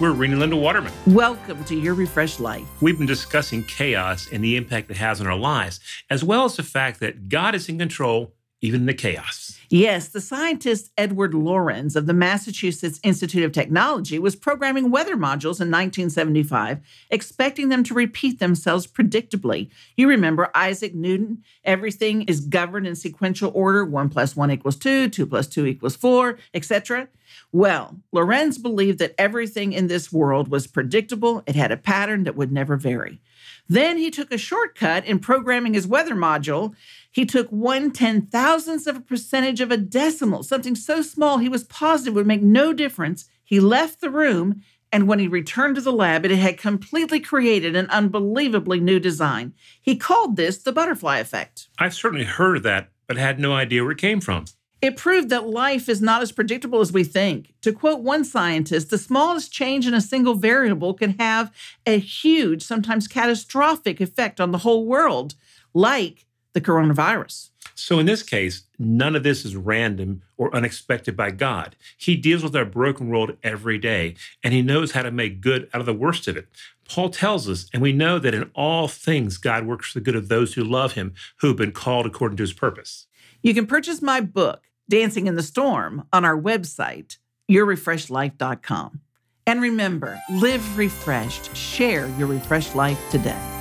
we're Rena Linda Waterman. Welcome to Your Refreshed Life. We've been discussing chaos and the impact it has on our lives, as well as the fact that God is in control even in the chaos. Yes, the scientist Edward Lorenz of the Massachusetts Institute of Technology was programming weather modules in 1975, expecting them to repeat themselves predictably. You remember Isaac Newton, everything is governed in sequential order 1 plus 1 equals 2, 2 plus 2 equals 4, etc. Well, Lorenz believed that everything in this world was predictable, it had a pattern that would never vary. Then he took a shortcut in programming his weather module. He took one ten thousandths of a percentage of a decimal, something so small he was positive would make no difference. He left the room, and when he returned to the lab, it had completely created an unbelievably new design. He called this the butterfly effect. I've certainly heard of that, but had no idea where it came from. It proved that life is not as predictable as we think. To quote one scientist, the smallest change in a single variable can have a huge, sometimes catastrophic effect on the whole world, like the coronavirus. So, in this case, none of this is random or unexpected by God. He deals with our broken world every day, and He knows how to make good out of the worst of it. Paul tells us, and we know that in all things, God works for the good of those who love Him, who have been called according to His purpose. You can purchase my book, Dancing in the Storm on our website, yourrefreshedlife.com. And remember, live refreshed. Share your refreshed life today.